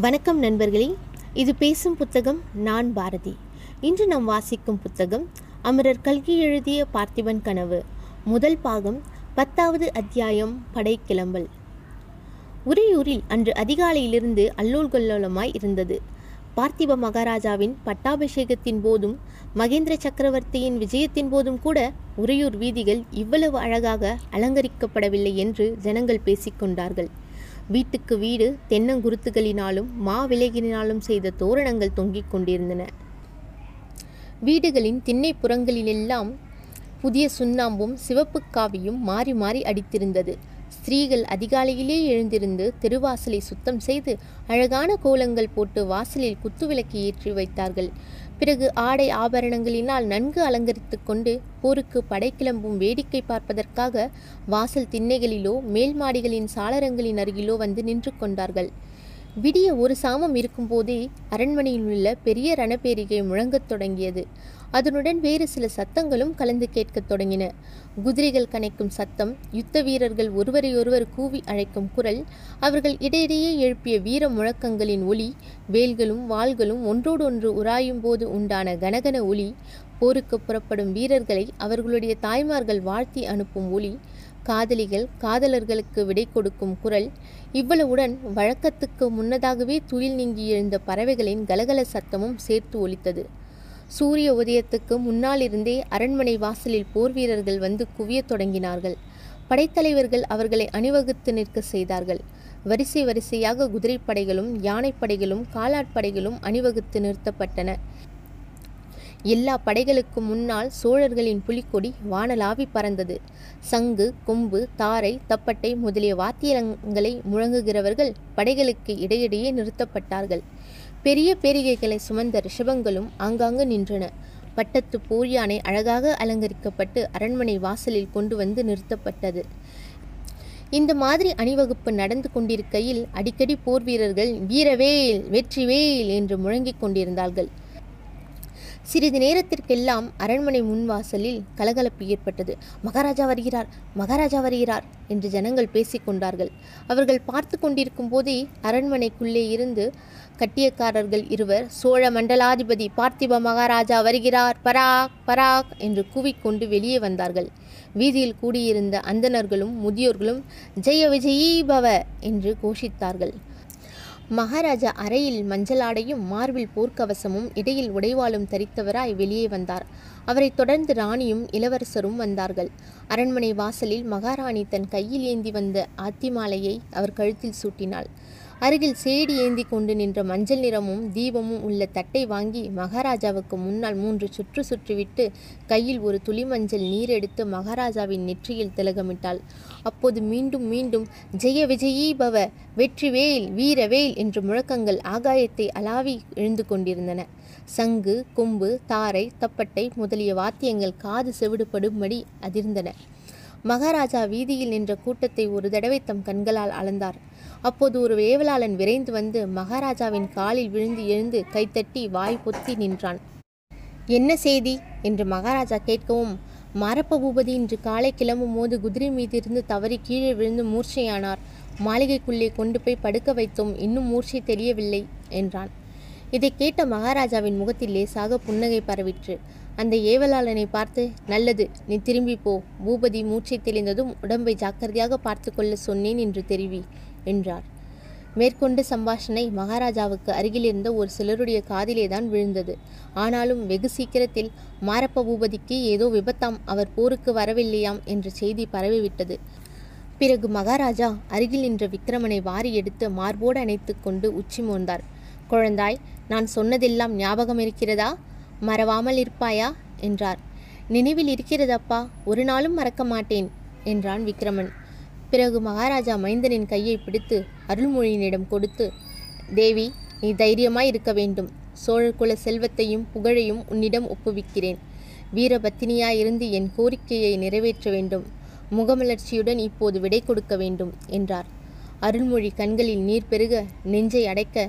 வணக்கம் நண்பர்களே. இது பேசும் புத்தகம் நான் பாரதி. இன்று நாம் வாசிக்கும் புத்தகம் அமரர் கல்கி எழுதிய பார்த்திபன் கனவு. முதல் பாகம் பத்தாவது அத்தியாயம் படை கிளம்பல் உறையூரில் அன்று அதிகாலையிலிருந்து அல்லோல் கொல்லோலமாய் இருந்தது. பார்த்திப மகாராஜாவின் பட்டாபிஷேகத்தின் போதும் மகேந்திர சக்கரவர்த்தியின் விஜயத்தின் போதும் கூட உறையூர் வீதிகள் இவ்வளவு அழகாக அலங்கரிக்கப்படவில்லை என்று ஜனங்கள் பேசிக்கொண்டார்கள். வீட்டுக்கு வீடு தென்னங்குருத்துகளினாலும் மாவிலகினாலும் செய்த தோரணங்கள் தொங்கிக் கொண்டிருந்தன. வீடுகளின் திண்ணைப்புறங்களிலெல்லாம் புதிய சுண்ணாம்பும் சிவப்பு காவியும் மாறி மாறி அடித்திருந்தது. ஸ்திரீகள் அதிகாலையிலே எழுந்திருந்து தெருவாசலை சுத்தம் செய்து அழகான கோலங்கள் போட்டு வாசலில் குத்துவிளக்கு ஏற்றி வைத்தார்கள். பிறகு ஆடை ஆபரணங்களினால் நன்கு அலங்கரித்து கொண்டு போருக்கு படை கிளம்பும் வேடிக்கை பார்ப்பதற்காக வாசல் திண்ணைகளிலோ மேல் மாடிகளின் சாளரங்களின் அருகிலோ வந்து நின்று கொண்டார்கள். விடிய ஒரு சாமம் இருக்கும்போதே அரண்மனையில் உள்ள பெரிய ரணப்பேரிகை முழங்கத் தொடங்கியது. அதனுடன் வேறு சில சத்தங்களும் கலந்து கேட்கத் தொடங்கின. குதிரைகள் கனைக்கும் சத்தம் யுத்த வீரர்கள் ஒருவரையொருவர் கூவி அழைக்கும் குரல் அவர்கள் இடையிடையே எழுப்பிய வீர முழக்கங்களின் ஒலி வேல்களும் வாள்களும் ஒன்றோடொன்று உராயும் போது உண்டான கனகன ஒலி போருக்கு புறப்படும் வீரர்களை அவர்களுடைய தாய்மார்கள் வாழ்த்தி அனுப்பும் ஒலி காதலிகள் காதலர்களுக்கு விடை கொடுக்கும் குரல் இவ்வளவுடன் வழக்கத்துக்கு முன்னதாகவே துயில் நீங்கி எழுந்த பறவைகளின் கலகல சத்தமும் சேர்த்து ஒலித்தது. சூரிய உதயத்துக்கு முன்னாலிருந்தே அரண்மனை வாசலில் போர் வீரர்கள் வந்து குவியத் தொடங்கினார்கள். படைத்தலைவர்கள் அவர்களை அணிவகுத்து நிற்க செய்தார்கள். வரிசை வரிசையாக குதிரைப்படைகளும் யானைப்படைகளும் காலாட்படைகளும் அணிவகுத்து நிறுத்தப்பட்டன. எல்லா படைகளுக்கும் முன்னால் சோழர்களின் புலிக்கொடி வானலாவி பறந்தது. சங்கு கொம்பு தாரை தப்பட்டை முதலிய வாத்தியங்களை முழங்குகிறவர்கள் படைகளுக்கு இடையிடையே நிறுத்தப்பட்டார்கள். பெரிய பேரிகைகளை சுமந்த ரிஷபங்களும் ஆங்காங்கு நின்றன. பட்டத்து போர் யானை அழகாக அலங்கரிக்கப்பட்டு அரண்மனை வாசலில் கொண்டு வந்து நிறுத்தப்பட்டது. இந்த மாதிரி அணிவகுப்பு நடந்து கொண்டிருக்கையில் அடிக்கடி போர் வீரர்கள் வீரவேல் வெற்றிவேல் என்று முழங்கிக் கொண்டிருந்தார்கள். சிறிது நேரத்திற்கெல்லாம் அரண்மனை முன்வாசலில் கலகலப்பு ஏற்பட்டது. மகாராஜா வருகிறார் மகாராஜா வருகிறார் என்று ஜனங்கள் பேசிக்கொண்டார்கள் அவர்கள் பார்த்து கொண்டிருக்கும் போதே அரண்மனைக்குள்ளே இருந்து கட்டியக்காரர்கள் இருவர் சோழ மண்டலாதிபதி பார்த்திப மகாராஜா வருகிறார் பராக் பராக் என்று கூவிக்கொண்டு வெளியே வந்தார்கள். வீதியில் கூடியிருந்த அந்தணர்களும் முதியோர்களும் ஜெய விஜயீபவ என்று கோஷித்தார்கள். மகாராஜா அறையில் மஞ்சளாடையும் மார்பில் போர்க்கவசமும் இடையில் உடைவாளும் தரித்தவராய் வெளியே வந்தார். அவரைத் தொடர்ந்து ராணியும் இளவரசரும் வந்தார்கள். அரண்மனை வாசலில் மகாராணி தன் கையில் ஏந்தி வந்த ஆத்திமாலையை அவர் கழுத்தில் சூட்டினாள். அருகில் சேடி ஏந்தி கொண்டு நின்ற மஞ்சள் நிறமும் தீபமும் உள்ள தட்டை வாங்கி மகாராஜாவுக்கு முன்னால் மூன்று சுற்று சுற்றிவிட்டு கையில் ஒரு துளி மஞ்சள் நீர் எடுத்து மகாராஜாவின் நெற்றியில் திலகமிட்டாள். அப்போது மீண்டும் மீண்டும் ஜெய விஜயீ பவ வெற்றிவேல் வீரவேல் என்ற முழக்கங்கள் ஆகாயத்தை அலாவி எழுந்து கொண்டிருந்தன. சங்கு கொம்பு தாரை தப்பட்டை முதலிய வாத்தியங்கள் காது செவிடுபடும்படி அதிர்ந்தன. மகாராஜா வீதியில் நின்ற கூட்டத்தை ஒரு தடவை தம் கண்களால் அளந்தார். அப்போது ஒரு வேவலாளன் விரைந்து வந்து மகாராஜாவின் காலில் விழுந்து எழுந்து கைத்தட்டி வாய் பொத்தி நின்றான். என்ன செய்தி என்று மகாராஜா கேட்கவும் மாரப்ப பூபதி இன்று காலை கிளம்பும் போது குதிரை மீதிருந்து தவறி கீழே விழுந்து மூர்ச்சையானார். மாளிகைக்குள்ளே கொண்டு போய் படுக்க வைத்தோம். இன்னும் மூர்ச்சை தெரியவில்லை என்றான். இதை கேட்ட மகாராஜாவின் முகத்தில் லேசாக புன்னகை பரவிற்று. அந்த ஏவலாளனை பார்த்து நல்லது நீ திரும்பி போ. பூபதி மூச்சை தெளிந்ததும் உடம்பை ஜாக்கிரதையாக பார்த்து கொள்ள சொன்னேன் என்று தெரிவி என்றார். மேற்கொண்டு சம்பாஷணை மகாராஜாவுக்கு அருகிலிருந்த ஒரு சிலருடைய காதிலே தான் விழுந்தது. ஆனாலும் வெகு சீக்கிரத்தில் மாரப்ப பூபதிக்கு ஏதோ விபத்தாம் அவர் போருக்கு வரவில்லையாம் என்ற செய்தி பரவிவிட்டது. பிறகு மகாராஜா அருகில் நின்ற விக்ரமனை வாரி எடுத்து மார்போடு அணைத்து கொண்டு உச்சி மோந்தார். குழந்தாய் நான் சொன்னதெல்லாம் ஞாபகம் இருக்கிறதா? மறவாமல் இருப்பாயா? என்றார். நினைவில் இருக்கிறதப்பா? ஒரு நாளும் மறக்க மாட்டேன் என்றான் விக்ரமன். பிறகு மகாராஜா மைந்தனின் கையை பிடித்து அருள்மொழியினிடம் கொடுத்து தேவி நீ தைரியமாய் இருக்க வேண்டும். சோழர்குல செல்வத்தையும் புகழையும் உன்னிடம் ஒப்புவிக்கிறேன். வீரபத்தினியாயிருந்து என் கோரிக்கையை நிறைவேற்ற வேண்டும். முகமலர்ச்சியுடன் இப்போது விடை கொடுக்க வேண்டும் என்றார். அருள்மொழி கண்களில் நீர் பெருக நெஞ்சை அடைக்க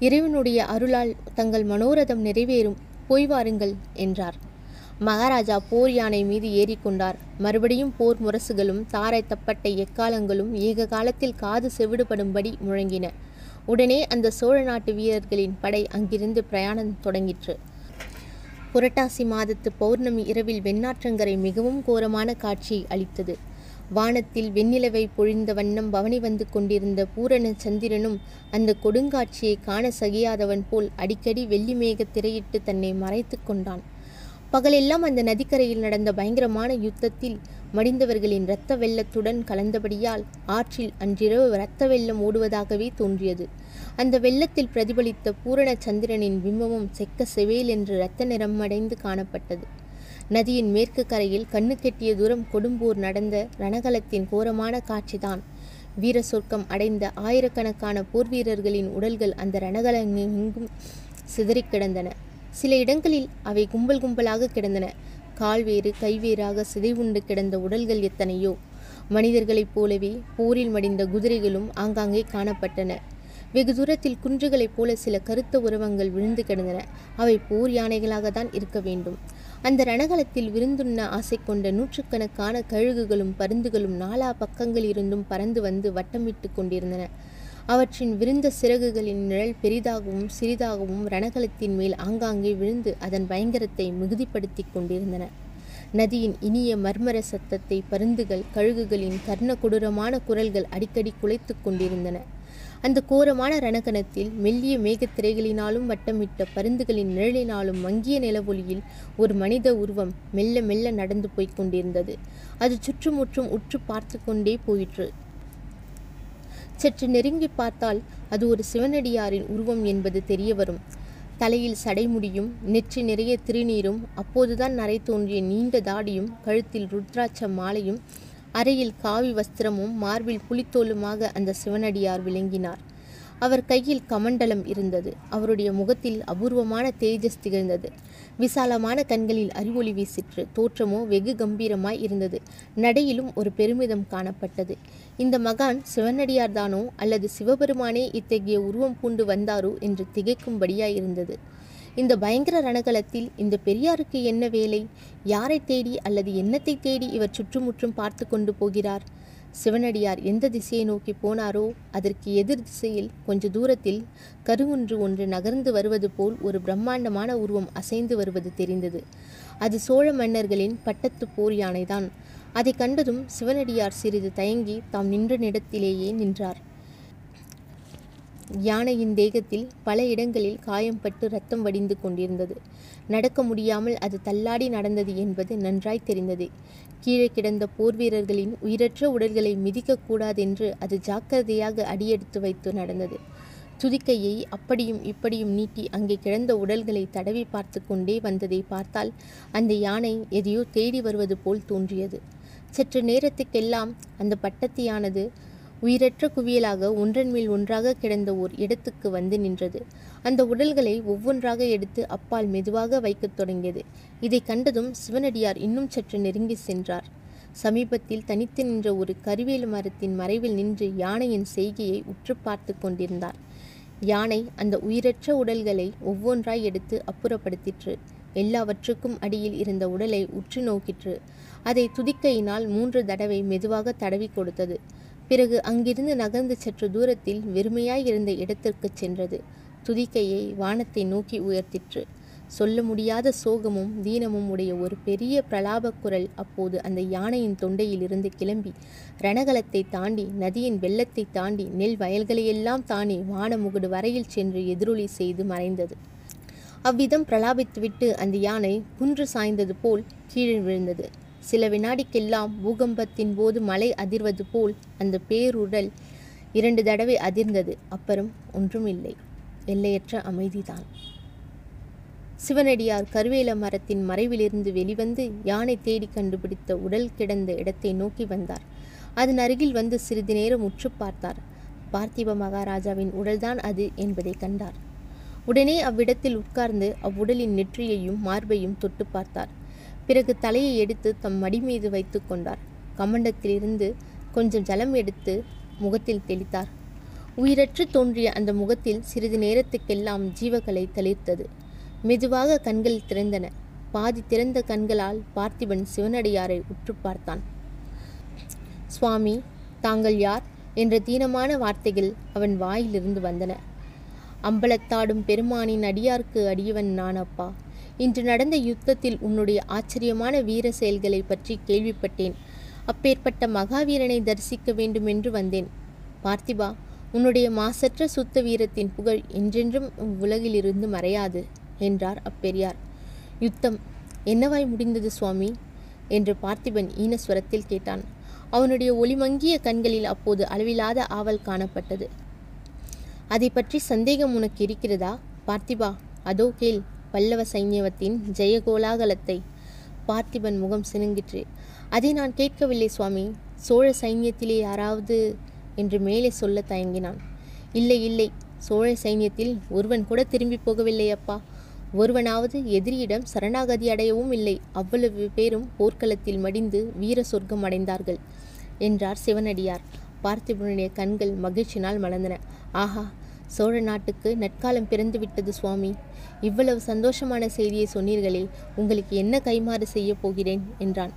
இறைவனுடைய அருளால் தங்கள் மனோரதம் நிறைவேறும். போய் வாருங்கள் என்றார். மகாராஜா போர் யானை மீது ஏறிக்கொண்டார் மறுபடியும் போர் முரசுகளும் தாரை தப்பட்டை எக்காலங்களும் ஏக காலத்தில் காது செவிடுபடும்படி முழங்கின. உடனே அந்த சோழ நாட்டு வீரர்களின் படை அங்கிருந்து பிரயாணம் தொடங்கிற்று. புரட்டாசி மாதத்து பௌர்ணமி இரவில் வெண்ணாற்றங்கரை மிகவும் கோரமான காட்சியை அளித்தது. வானத்தில் வெண்ணிலவை பொழிந்த வண்ணம் பவனி வந்து கொண்டிருந்த பூரண சந்திரனும் அந்த கொடுங்காட்சியை காண சகியாதவன் போல் அடிக்கடி வெள்ளி மேக திரையிட்டு தன்னை மறைத்து கொண்டான். பகலெல்லாம் அந்த நதிக்கரையில் நடந்த பயங்கரமான யுத்தத்தில் மடிந்தவர்களின் இரத்த வெள்ளத்துடன் கலந்தபடியால் ஆற்றில் அன்றிரவு இரத்த வெள்ளம் ஓடுவதாகவே தோன்றியது. அந்த வெள்ளத்தில் பிரதிபலித்த பூரண சந்திரனின் பிம்பமும் செக்க செவேல் என்று இரத்த நிறமடைந்து காணப்பட்டது. நதியின் மேற்கு கரையில் கண்ணுக்கெட்டிய தூரம் கொடும்பூர் நடந்த ரணகலத்தின் கோரமான காட்சிதான். வீர சொர்க்கம் அடைந்த ஆயிரக்கணக்கான போர் வீரர்களின் உடல்கள் அந்த ரணகலெங்கும் சிதறிக் கிடந்தன. சில இடங்களில் அவை கும்பல் கும்பலாக கிடந்தன. கால்வேறு கைவேறாக சிதைவுண்டு கிடந்த உடல்கள் எத்தனையோ. மனிதர்களைப் போலவே போரில் மடிந்த குதிரைகளும் ஆங்காங்கே காணப்பட்டன. வெகு தூரத்தில் குன்றுகளைப் போல சில கருத்த உருவங்கள் விழுந்து கிடந்தன. அவை போர் யானைகளாக தான் இருக்க வேண்டும். அந்த ரணகலத்தில் விருந்துண்ண ஆசை கொண்ட நூற்றுக்கணக்கான கழுகுகளும் பருந்துகளும் நாலா பக்கங்களிலிருந்தும் பறந்து வந்து வட்டமிட்டு கொண்டிருந்தன. அவற்றின் விருந்த சிறகுகளின் நிழல் பெரிதாகவும் சிறிதாகவும் ரணகலத்தின் மேல் ஆங்காங்கே விழுந்து அதன் பயங்கரத்தை மிகுதிப்படுத்தி கொண்டிருந்தன. நதியின் இனிய மர்மர சத்தத்தை பருந்துகள் கழுகுகளின் கர்ண கொடூரமான குரல்கள் அடிக்கடி குலைத்து கொண்டிருந்தன. அந்த கோரமான ரணகணத்தில் மெல்லிய மேகத்திரைகளினாலும் வட்டமிட்ட பருந்துகளின் நிழலினாலும் மங்கிய நிலவொலியில் ஒரு மனித உருவம் மெல்ல மெல்ல நடந்து போய்க் கொண்டிருந்தது. அது சுற்றுமுற்றும் உற்று பார்த்து கொண்டே போயிற்று. சற்று நெருங்கி பார்த்தால் அது ஒரு சிவனடியாரின் உருவம் என்பது தெரிய வரும். தலையில் சடைமுடியும் நெற்றி நிறைய திருநீரும் அப்போதுதான் நரை தோன்றிய நீண்ட தாடியும் கழுத்தில் ருத்ராட்ச மாலையும் அறையில் காவி வஸ்திரமும் மார்பில் புலித்தோலுமாக அந்த சிவனடியார் விளங்கினார். அவர் கையில் கமண்டலம் இருந்தது. அவருடைய முகத்தில் அபூர்வமான தேஜஸ் திகழ்ந்தது. விசாலமான கண்களில் அறிவொளி வீசிற்று. தோற்றமோ வெகு கம்பீரமாய் இருந்தது. நடையிலும் ஒரு பெருமிதம் காணப்பட்டது. இந்த மகான் சிவனடியார்தானோ அல்லது சிவபெருமானே இத்தகைய உருவம் பூண்டு வந்தாரோ என்று திகைக்கும்படியாய் இருந்தது. இந்த பயங்கர ரணகலத்தில் இந்த பெரியாருக்கு என்ன வேலை? யாரை தேடி அல்லது என்னத்தை தேடி இவர் சுற்றுமுற்றும் பார்த்து கொண்டு போகிறார்? சிவனடியார் எந்த திசையை நோக்கி போனாரோ அதற்கு எதிர் திசையில் கொஞ்ச தூரத்தில் கருவொன்று ஒன்று நகர்ந்து வருவது போல் ஒரு பிரம்மாண்டமான உருவம் அசைந்து வருவது தெரிந்தது. அது சோழ மன்னர்களின் பட்டத்து போர் யானைதான். அதை கண்டதும் சிவனடியார் சிறிது தயங்கி தாம் நின்ற நிடத்திலேயே நின்றார். யானையின் தேகத்தில் பல இடங்களில் காயம்பட்டு ரத்தம் வடிந்து கொண்டிருந்தது. நடக்க முடியாமல் அது தள்ளாடி நடந்தது என்பது நன்றாய் தெரிந்தது. கீழே கிடந்த போர் வீரர்களின் உயிரற்ற உடல்களை மிதிக்கக்கூடாதென்று அது ஜாக்கிரதையாக அடியெடுத்து வைத்து நடந்தது. துதிக்கையை அப்படியும் இப்படியும் நீட்டி அங்கே கிடந்த உடல்களை தடவி பார்த்து கொண்டே வந்ததை பார்த்தால் அந்த யானை எதையோ தேடி வருவது போல் தோன்றியது. சற்று நேரத்துக்கெல்லாம் அந்த பட்டத்தியானது உயிரற்ற குவியலாக ஒன்றன் மேல் ஒன்றாக கிடந்த ஓர் இடத்துக்கு வந்து நின்றது. அந்த உடல்களை ஒவ்வொன்றாக எடுத்து அப்பால் மெதுவாக வைக்கத் தொடங்கியது. இதை கண்டதும் சிவனடியார் இன்னும் சற்று நெருங்கி சென்றார். சமீபத்தில் தனித்து நின்ற ஒரு கருவேலு மரத்தின் மறைவில் நின்று யானையின் செய்கையை உற்று பார்த்து கொண்டிருந்தார். யானை அந்த உயிரற்ற உடல்களை ஒவ்வொன்றாய் எடுத்து அப்புறப்படுத்திற்று. எல்லாவற்றுக்கும் அடியில் இருந்த உடலை உற்று நோக்கிற்று. அதை துதிக்கையினால் மூன்று தடவை மெதுவாக தடவி கொடுத்தது. பிறகு அங்கிருந்து நகர்ந்து சற்று தூரத்தில் வெறுமையாயிருந்த இடத்திற்கு சென்றது. துதிக்கையை வானத்தை நோக்கி உயர்த்திற்று. சொல்ல முடியாத சோகமும் தீனமும் உடைய ஒரு பெரிய பிரலாப குரல் அப்போது அந்த யானையின் தொண்டையிலிருந்து கிளம்பி ரணகலத்தை தாண்டி நதியின் வெள்ளத்தை தாண்டி நெல் வயல்களையெல்லாம் தாண்டி வானமுகுடு வரையில் சென்று எதிரொலி செய்து மறைந்தது. அவ்விதம் பிரலாபித்துவிட்டு அந்த யானை குன்று சாய்ந்தது போல் கீழே விழுந்தது. சில வினாடிக்கெல்லாம் பூகம்பத்தின் போது மலை அதிர்வது போல் அந்த பேருடல் இரண்டு தடவை அதிர்ந்தது. அப்புறம் ஒன்றும் இல்லை. எல்லையற்ற அமைதிதான். சிவனடியார் கருவேல மரத்தின் மறைவிலிருந்து வெளிவந்து யானை தேடி கண்டுபிடித்த உடல் கிடந்த இடத்தை நோக்கி வந்தார். அதன் அருகில் வந்து சிறிது நேரம் உற்று பார்த்தார். பார்த்திப மகாராஜாவின் உடல்தான் அது என்பதை கண்டார். உடனே அவ்விடத்தில் உட்கார்ந்து அவ்வுடலின் நெற்றியையும் மார்பையும் தொட்டு பார்த்தார். பிறகு தலையை எடுத்து தம் மடி மீது வைத்து கொண்டார். கமண்டத்திலிருந்து கொஞ்சம் ஜலம் எடுத்து முகத்தில் தெளித்தார். உயிரற்று தோன்றிய அந்த முகத்தில் சிறிது நேரத்துக்கெல்லாம் ஜீவகலை தளிர்த்தது மெதுவாக கண்கள் திறந்தன. பாதி திறந்த கண்களால் பார்த்திபன் சிவனடியாரை உற்று பார்த்தான். சுவாமி தாங்கள் யார்? என்ற தீனமான வார்த்தைகள் அவன் வாயிலிருந்து வந்தன. அம்பலத்தாடும் பெருமானின் அடியார்க்கு அடியவன் நான் அப்பா இன்று நடந்த யுத்தத்தில் உன்னுடைய ஆச்சரியமான வீர செயல்களை பற்றி கேள்விப்பட்டேன். அப்பேற்பட்ட மகாவீரனை தரிசிக்க வேண்டும் என்று வந்தேன். பார்த்திபா உன்னுடைய மாசற்ற சுத்த வீரத்தின் புகழ் என்றென்றும் உலகிலிருந்து மறையாது என்றார் அப்பெரியார். யுத்தம் என்னவாய் முடிந்தது சுவாமி? என்று பார்த்திபன் ஈனஸ்வரத்தில் கேட்டான். அவனுடைய ஒளிமங்கிய கண்களில் அப்போது அளவிலாத ஆவல் காணப்பட்டது. அதை பற்றி சந்தேகம் உனக்கு இருக்கிறதா? பார்த்திபா அதோ கேள். பல்லவ சைன்யவத்தின் ஜெயகோலாகலத்தை பார்த்திபன் முகம் சினுங்கிற்று. அதை நான் கேட்கவில்லை சுவாமி. சோழ சைன்யத்திலே யாராவது என்று மேலே சொல்ல தயங்கினான். இல்லை இல்லை. சோழ சைன்யத்தில் ஒருவன் கூட திரும்பி போகவில்லை அப்பா. ஒருவனாவது எதிரியிடம் சரணாகதி அடையவும் இல்லை. அவ்வளவு பேரும் போர்க்களத்தில் மடிந்து வீர சொர்க்கம் அடைந்தார்கள் என்றார் சிவனடியார். பார்த்திபனுடைய கண்கள் மகிழ்ச்சினால் மலர்ந்தன. ஆஹா! சோழ நாட்டுக்கு நற்காலம் பிறந்துவிட்டது சுவாமி. இவ்வளவு சந்தோஷமான செய்தியை சொன்னீர்களே உங்களுக்கு என்ன கைமாறு செய்ய போகிறேன்? என்றான்.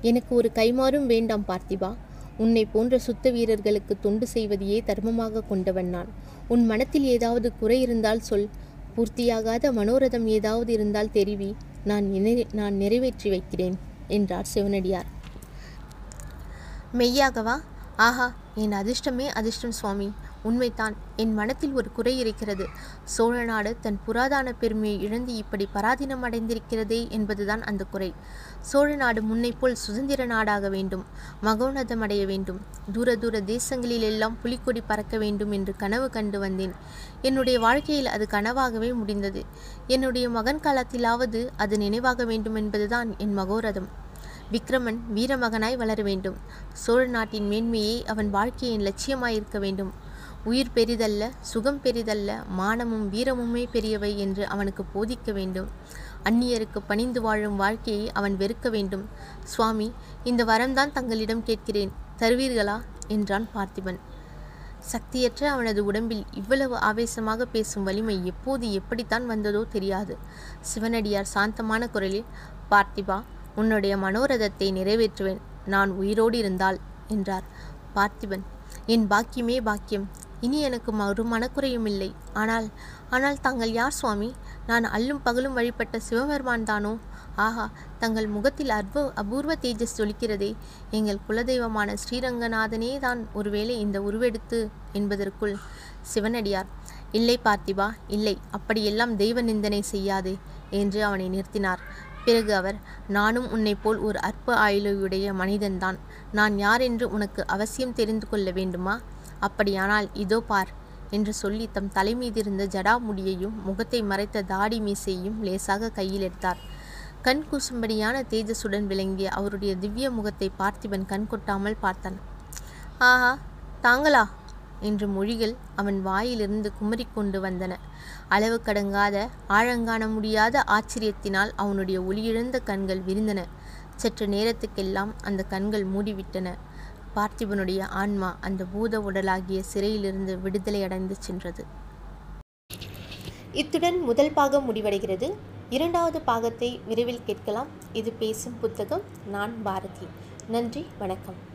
எனக்கு ஒரு கைமாறும் வேண்டாம் பார்த்திபா. உன்னை போன்ற சுத்த வீரர்களுக்கு தொண்டு செய்வதையே தர்மமாக கொண்டவன் நான். உன் மனத்தில் ஏதாவது குறை இருந்தால் சொல். பூர்த்தியாகாத மனோரதம் ஏதாவது இருந்தால் தெரிவி. நான் நான் நிறைவேற்றி வைக்கிறேன் என்றார் சிவனடியார். மெய்யாகவா? ஆஹா என் அதிர்ஷ்டமே அதிர்ஷ்டம் சுவாமி. உண்மைதான். என் மனத்தில் ஒரு குறை இருக்கிறது. சோழ நாடு தன் புராதான பெருமையை இழந்து இப்படி பராதீனம் அடைந்திருக்கிறதே என்பதுதான் அந்த குறை. சோழ நாடு முன்னைப் போல் சுதந்திர நாடாக வேண்டும். மகோன்னதம் அடைய வேண்டும். தூர தூர தேசங்களிலெல்லாம் புலிக்கொடி பறக்க வேண்டும் என்று கனவு கண்டு வந்தேன். என்னுடைய வாழ்க்கையில் அது கனவாகவே முடிந்தது. என்னுடைய மகன் காலத்திலாவது அது நினைவாக வேண்டும் என்பதுதான் என் மகோரதம். விக்ரமன் வீரமகனாய் வளர வேண்டும். சோழ நாட்டின் மேன்மையே அவன் வாழ்க்கையின் லட்சியமாயிருக்க வேண்டும். உயிர் பெரிதல்ல சுகம் பெரிதல்ல மானமும் வீரமுமே பெரியவை என்று அவனுக்கு போதிக்க வேண்டும். அந்நியருக்கு பணிந்து வாழும் வாழ்க்கையை அவன் வெறுக்க வேண்டும். சுவாமி இந்த வரம்தான் தங்களிடம் கேட்கிறேன். தருவீர்களா? என்றான் பார்த்திபன். சக்தியற்ற அவனது உடம்பில் இவ்வளவு ஆவேசமாக பேசும் வலிமை எப்போது எப்படித்தான் வந்ததோ தெரியாது. சிவனடியார் சாந்தமான குரலில் பார்த்திபா உன்னுடைய மனோரதத்தை நிறைவேற்றுவேன். நான் உயிரோடு இருந்தால் என்றார். பார்த்திபன் என் பாக்கியமே பாக்கியம். இனி எனக்கு மறு மனக்குறையும் இல்லை. ஆனால் ஆனால் தாங்கள் யார் சுவாமி? நான் அல்லும் பகலும் வழிபட்ட சிவபெருமான் தானோ? ஆஹா தங்கள் முகத்தில் அற்ப அபூர்வ தேஜஸ் ஜொலிக்கிறதே. எங்கள் குலதெய்வமான ஸ்ரீரங்கநாதனே தான் ஒருவேளை இந்த உருவெடுத்து என்பதற்குள். சிவனடியார் இல்லை பார்த்திபா இல்லை அப்படியெல்லாம் தெய்வ நிந்தனை செய்யாதே என்று அவனை நிறுத்தினார். பிறகு அவர் நானும் உன்னைப் போல் ஒரு அற்ப ஆயுளையுடைய மனிதன்தான். நான் யார் என்று உனக்கு அவசியம் தெரிந்து கொள்ள வேண்டுமா? அப்படியானால் இதோ பார் என்று சொல்லி தம் தலைமீதிருந்த ஜடாமுடியையும் முகத்தை மறைத்த தாடி மீசையும் லேசாக கையில் எடுத்தார். கண் கூசும்படியான தேஜஸுடன் விளங்கிய அவருடைய திவ்ய முகத்தை பார்த்திபன் கண் கொட்டாமல் பார்த்தான். ஆஹா தாங்களா? என்று மொழிகள் அவன் வாயிலிருந்து குமரிக்கொண்டு வந்தன. அளவு கடங்காத ஆழங்காண முடியாத ஆச்சரியத்தினால் அவனுடைய ஒளியிழந்த கண்கள் விரிந்தன. சற்று நேரத்துக்கெல்லாம் அந்த கண்கள் மூடிவிட்டன. பார்த்திபனுடைய ஆன்மா அந்த பூத உடலாகிய சிறையிலிருந்து விடுதலை அடைந்து சென்றது. இத்துடன் முதல் பாகம் முடிவடைகிறது. இரண்டாவது பாகத்தை விரைவில் கேட்கலாம். இது பேசும் புத்தகம் நான் பாரதி. நன்றி வணக்கம்.